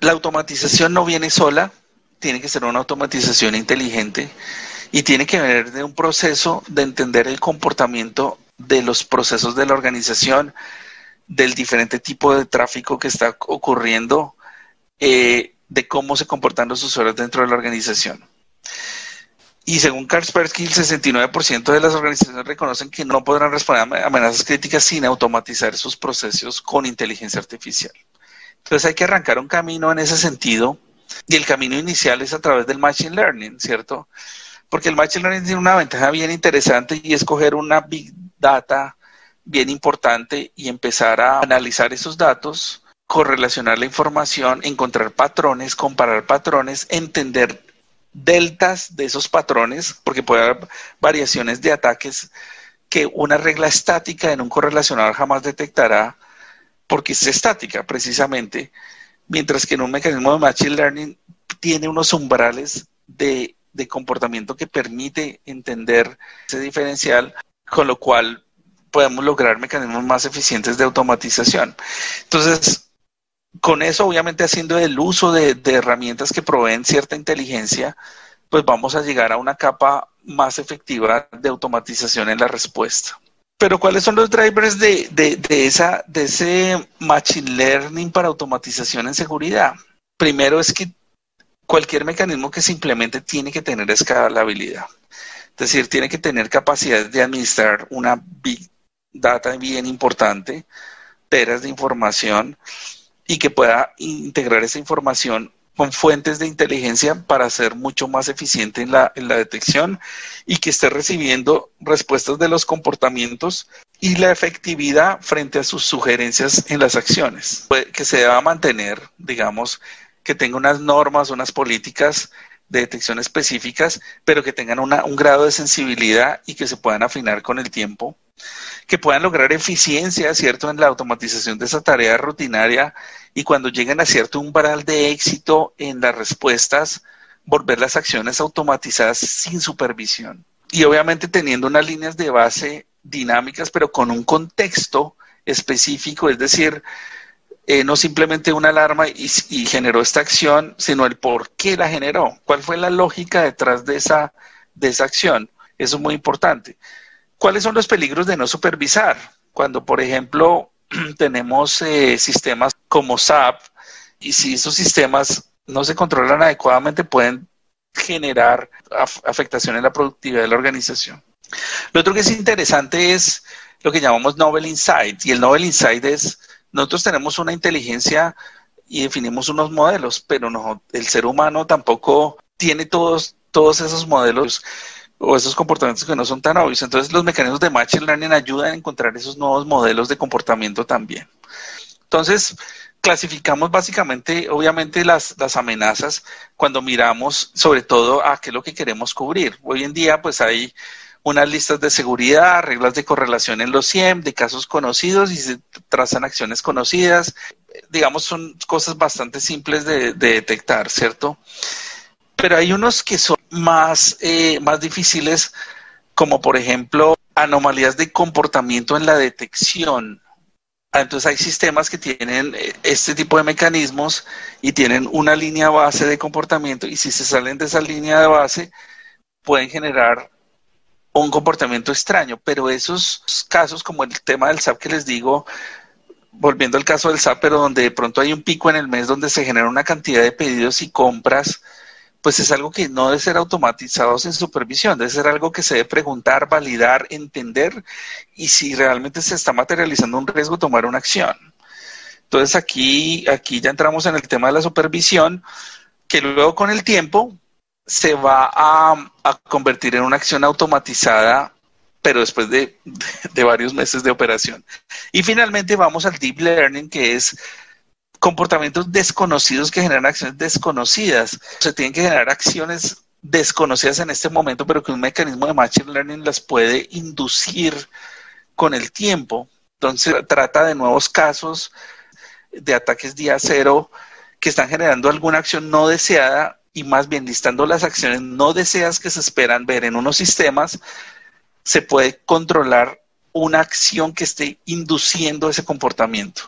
la automatización no viene sola, tiene que ser una automatización inteligente y tiene que venir de un proceso de entender el comportamiento de los procesos de la organización, del diferente tipo de tráfico que está ocurriendo, eh, de cómo se comportan los usuarios dentro de la organización. Y según Kaspersky, el 69% de las organizaciones reconocen que no podrán responder a amenazas críticas sin automatizar sus procesos con inteligencia artificial. Entonces hay que arrancar un camino en ese sentido y el camino inicial es a través del Machine Learning, ¿cierto? Porque el Machine Learning tiene una ventaja bien interesante y es coger una Big Data bien importante y empezar a analizar esos datos, correlacionar la información, encontrar patrones, comparar patrones, entender deltas de esos patrones, porque puede haber variaciones de ataques que una regla estática en un correlacionador jamás detectará, porque es estática precisamente, mientras que en un mecanismo de Machine Learning tiene unos umbrales de, de comportamiento que permite entender ese diferencial, con lo cual podemos lograr mecanismos más eficientes de automatización. Entonces, con eso, obviamente, haciendo el uso de, herramientas que proveen cierta inteligencia, pues vamos a llegar a una capa más efectiva de automatización en la respuesta. Pero ¿cuáles son los drivers de, de, esa, de ese machine learning para automatización en seguridad? Primero es que cualquier mecanismo que se implemente tiene que tener escalabilidad. Es decir, tiene que tener capacidad de administrar una big data bien importante, peras de información y que pueda integrar esa información con fuentes de inteligencia para ser mucho más eficiente en la, en la detección y que esté recibiendo respuestas de los comportamientos y la efectividad frente a sus sugerencias en las acciones. Que se deba mantener, digamos, que tenga unas normas, unas políticas de detección específicas, pero que tengan un grado de sensibilidad y que se puedan afinar con el tiempo que puedan lograr eficiencia, ¿cierto?, en la automatización de esa tarea rutinaria y cuando lleguen a cierto umbral de éxito en las respuestas, volver las acciones automatizadas sin supervisión. Y obviamente teniendo unas líneas de base dinámicas, pero con un contexto específico, es decir, eh, no simplemente una alarma y, y, generó esta acción, sino el por qué la generó, cuál fue la lógica detrás de esa, de esa acción. Eso es muy importante. ¿Cuáles son los peligros de no supervisar? Cuando, por ejemplo, tenemos eh, sistemas como SAP y si esos sistemas no se controlan adecuadamente pueden generar afectación en la productividad de la organización. Lo otro que es interesante es lo que llamamos Novel Insight y el Novel Insight es nosotros tenemos una inteligencia y definimos unos modelos, pero no, el ser humano tampoco tiene todos, todos esos modelos o esos comportamientos que no son tan obvios. Entonces los mecanismos de Machine Learning ayudan a encontrar esos nuevos modelos de comportamiento también. Entonces, clasificamos básicamente, obviamente, las, las amenazas cuando miramos sobre todo a qué es lo que queremos cubrir. Hoy en día, pues hay unas listas de seguridad, reglas de correlación en los SIEM, de casos conocidos y se trazan acciones conocidas. Digamos, son cosas bastante simples de detectar, ¿cierto? Pero hay unos que son más, eh, más difíciles, como por ejemplo anomalías de comportamiento en la detección. Ah, entonces hay sistemas que tienen eh, este tipo de mecanismos y tienen una línea base de comportamiento y si se salen de esa línea de base pueden generar un comportamiento extraño, pero esos casos como el tema del SAP que les digo, volviendo al caso del SAP, pero donde de pronto hay un pico en el mes donde se genera una cantidad de pedidos y compras pues es algo que no debe ser automatizado sin supervisión, debe ser algo que se debe preguntar, validar, entender y si realmente se está materializando un riesgo, tomar una acción. Entonces aquí, aquí ya entramos en el tema de la supervisión, que luego con el tiempo se va a, convertir en una acción automatizada, pero después de, de varios meses de operación. Y finalmente vamos al deep learning, que es comportamientos desconocidos que generan acciones desconocidas. Se tienen que generar acciones desconocidas en este momento, pero que un mecanismo de Machine Learning las puede inducir con el tiempo. Entonces trata de nuevos casos de ataques día cero que están generando alguna acción no deseada y más bien listando las acciones no deseadas que se esperan ver en unos sistemas, se puede controlar una acción que esté induciendo ese comportamiento.